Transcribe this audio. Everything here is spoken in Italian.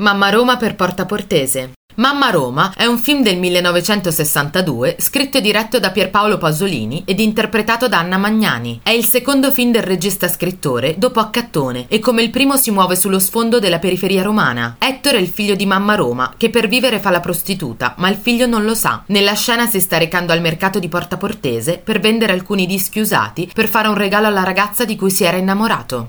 Mamma Roma per Porta Portese. Mamma Roma è un film del 1962 scritto e diretto da Pierpaolo Pasolini ed interpretato da Anna Magnani. È il secondo film del regista scrittore dopo Accattone e come il primo si muove sullo sfondo della periferia romana. Ettore è il figlio di Mamma Roma che per vivere fa la prostituta, ma il figlio non lo sa. Nella scena si sta recando al mercato di Porta Portese per vendere alcuni dischi usati per fare un regalo alla ragazza di cui si era innamorato.